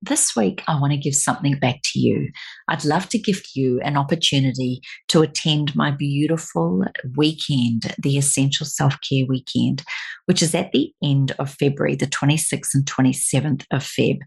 This week, I want to give something back to you. I'd love to gift you an opportunity to attend my beautiful weekend, the Essential Self Care Weekend, which is at the end of February, the 26th and 27th of Feb.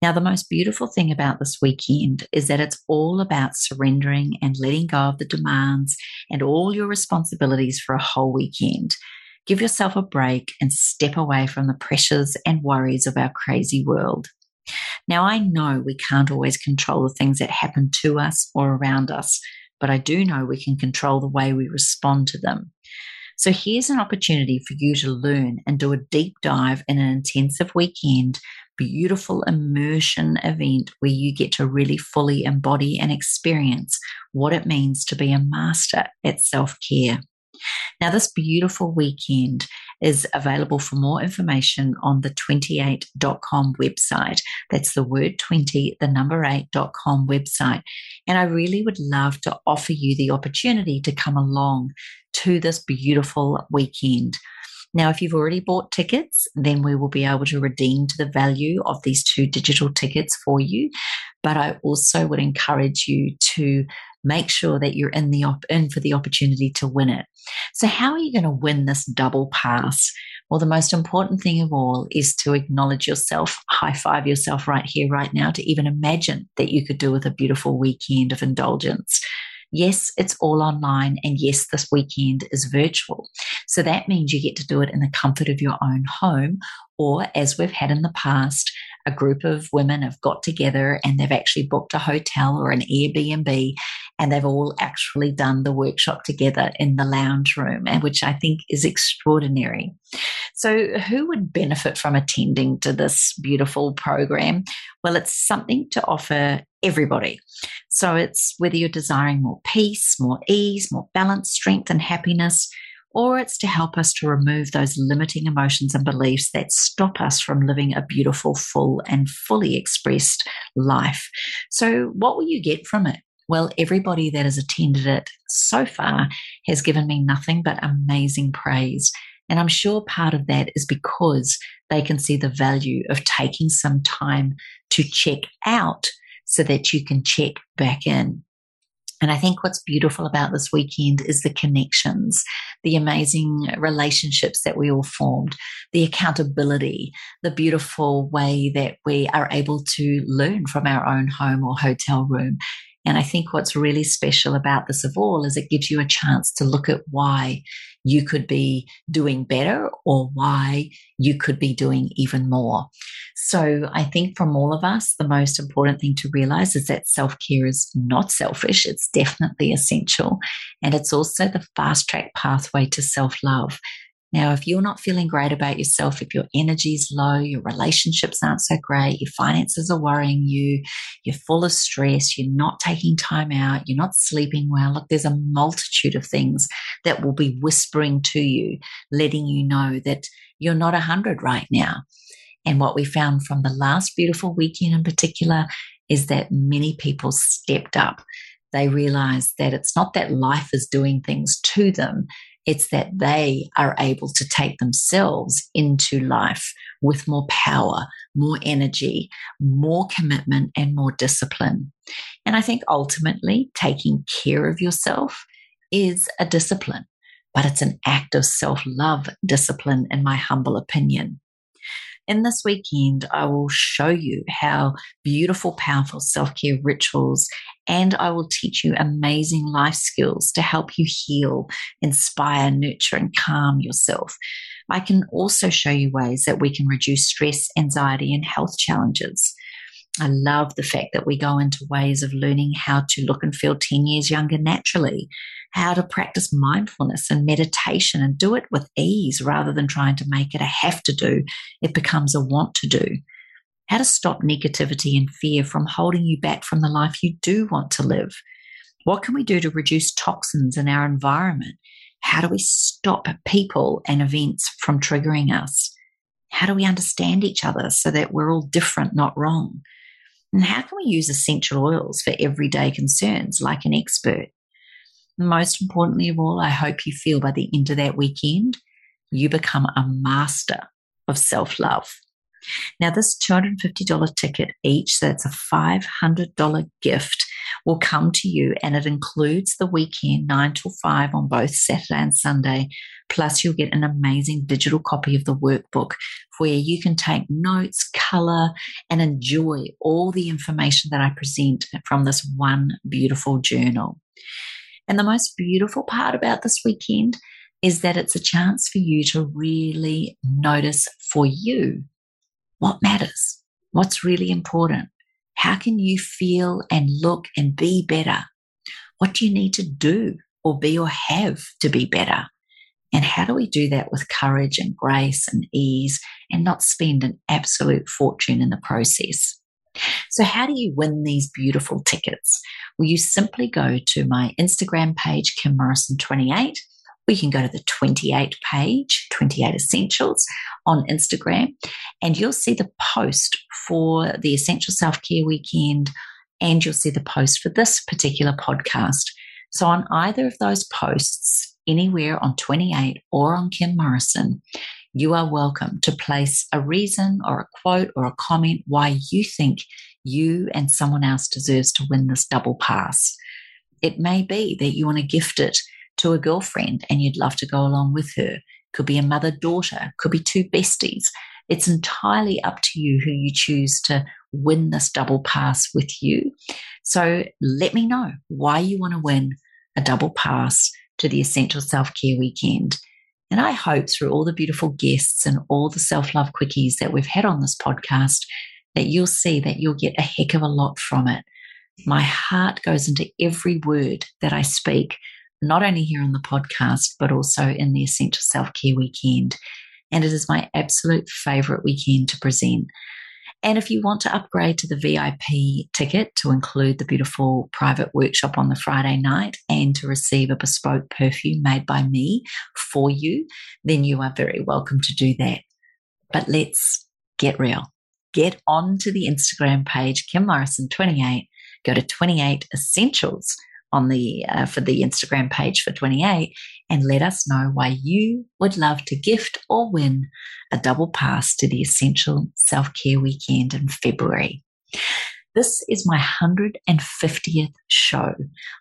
Now, the most beautiful thing about this weekend is that it's all about surrendering and letting go of the demands and all your responsibilities for a whole weekend. Give yourself a break and step away from the pressures and worries of our crazy world. Now, I know we can't always control the things that happen to us or around us, but I do know we can control the way we respond to them. So, here's an opportunity for you to learn and do a deep dive in an intensive weekend, beautiful immersion event where you get to really fully embody and experience what it means to be a master at self care. Now, this beautiful weekend is available for more information on the twenty8.com website. That's the word 20, the number 8.com website. And I really would love to offer you the opportunity to come along to this beautiful weekend. Now, if you've already bought tickets, then we will be able to redeem to the value of these two digital tickets for you. But I also would encourage you to make sure that you're in the op- in for the opportunity to win it. So how are you going to win this double pass? Well, the most important thing of all is to acknowledge yourself, high five yourself right here, right now, to even imagine that you could do with a beautiful weekend of indulgence. Yes, it's all online, and yes, this weekend is virtual. So that means you get to do it in the comfort of your own home, or as we've had in the past, a group of women have got together and they've actually booked a hotel or an Airbnb and they've all actually done the workshop together in the lounge room, and which I think is extraordinary. So, who would benefit from attending to this beautiful program? Well, it's something to offer everybody. So, it's whether you're desiring more peace, more ease, more balance, strength, and happiness or it's to help us to remove those limiting emotions and beliefs that stop us from living a beautiful, full, and fully expressed life. So, what will you get from it? Well, everybody that has attended it so far has given me nothing but amazing praise. And I'm sure part of that is because they can see the value of taking some time to check out so that you can check back in. And I think what's beautiful about this weekend is the connections, the amazing relationships that we all formed, the accountability, the beautiful way that we are able to learn from our own home or hotel room. And I think what's really special about this of all is it gives you a chance to look at why you could be doing better or why you could be doing even more. So I think from all of us, the most important thing to realize is that self care is not selfish. It's definitely essential. And it's also the fast track pathway to self love. Now, if you're not feeling great about yourself, if your energy is low, your relationships aren't so great, your finances are worrying you, you're full of stress, you're not taking time out, you're not sleeping well, look, there's a multitude of things that will be whispering to you, letting you know that you're not 100 right now. And what we found from the last beautiful weekend in particular is that many people stepped up. They realized that it's not that life is doing things to them, it's that they are able to take themselves into life with more power, more energy, more commitment, and more discipline. And I think ultimately taking care of yourself is a discipline, but it's an act of self love discipline, in my humble opinion. In this weekend, I will show you how beautiful, powerful self care rituals and I will teach you amazing life skills to help you heal, inspire, nurture, and calm yourself. I can also show you ways that we can reduce stress, anxiety, and health challenges. I love the fact that we go into ways of learning how to look and feel 10 years younger naturally, how to practice mindfulness and meditation and do it with ease rather than trying to make it a have to do. It becomes a want to do. How to stop negativity and fear from holding you back from the life you do want to live. What can we do to reduce toxins in our environment? How do we stop people and events from triggering us? How do we understand each other so that we're all different, not wrong? And how can we use essential oils for everyday concerns like an expert? Most importantly of all, I hope you feel by the end of that weekend, you become a master of self love. Now, this $250 ticket each, so that's a $500 gift, will come to you and it includes the weekend, 9 till 5 on both Saturday and Sunday. Plus, you'll get an amazing digital copy of the workbook where you can take notes, color, and enjoy all the information that I present from this one beautiful journal. And the most beautiful part about this weekend is that it's a chance for you to really notice for you what matters, what's really important. How can you feel and look and be better? What do you need to do or be or have to be better? And how do we do that with courage and grace and ease and not spend an absolute fortune in the process? So, how do you win these beautiful tickets? Well, you simply go to my Instagram page, Kim Morrison28, we can go to the 28 page, 28 Essentials on Instagram, and you'll see the post for the Essential Self Care Weekend, and you'll see the post for this particular podcast. So, on either of those posts, anywhere on 28 or on Kim Morrison, you are welcome to place a reason or a quote or a comment why you think you and someone else deserves to win this double pass. It may be that you want to gift it to a girlfriend and you'd love to go along with her. Could be a mother daughter, could be two besties. It's entirely up to you who you choose to win this double pass with you. So let me know why you want to win a double pass to the Essential Self Care Weekend. And I hope through all the beautiful guests and all the self love quickies that we've had on this podcast that you'll see that you'll get a heck of a lot from it. My heart goes into every word that I speak not only here on the podcast, but also in the Essential Self Care Weekend. And it is my absolute favorite weekend to present. And if you want to upgrade to the VIP ticket to include the beautiful private workshop on the Friday night and to receive a bespoke perfume made by me for you, then you are very welcome to do that. But let's get real. Get onto the Instagram page, Kim Morrison28, go to 28 Essentials on the uh, for the Instagram page for 28 and let us know why you would love to gift or win a double pass to the Essential Self Care Weekend in February. This is my 150th show.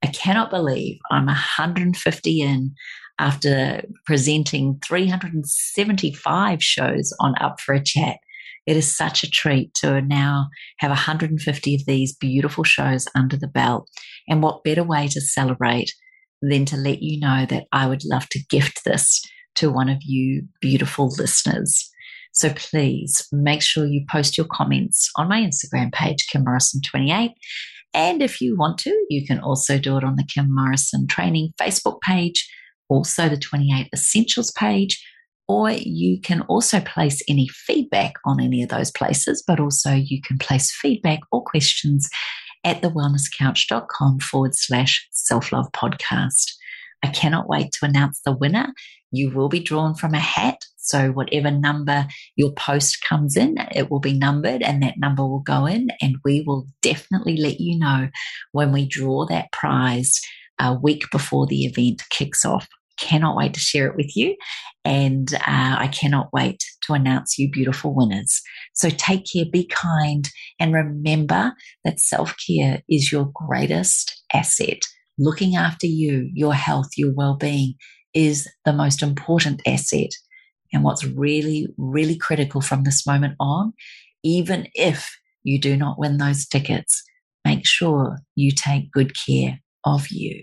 I cannot believe I'm 150 in after presenting 375 shows on Up for a Chat. It is such a treat to now have 150 of these beautiful shows under the belt. And what better way to celebrate than to let you know that I would love to gift this to one of you beautiful listeners. So please make sure you post your comments on my Instagram page, Kim Morrison28. And if you want to, you can also do it on the Kim Morrison Training Facebook page, also the 28 Essentials page, or you can also place any feedback on any of those places, but also you can place feedback or questions at thewellnesscouch.com forward slash self love podcast. I cannot wait to announce the winner. You will be drawn from a hat. So, whatever number your post comes in, it will be numbered and that number will go in. And we will definitely let you know when we draw that prize a week before the event kicks off cannot wait to share it with you. And uh, I cannot wait to announce you beautiful winners. So take care, be kind, and remember that self care is your greatest asset. Looking after you, your health, your well being is the most important asset. And what's really, really critical from this moment on, even if you do not win those tickets, make sure you take good care of you.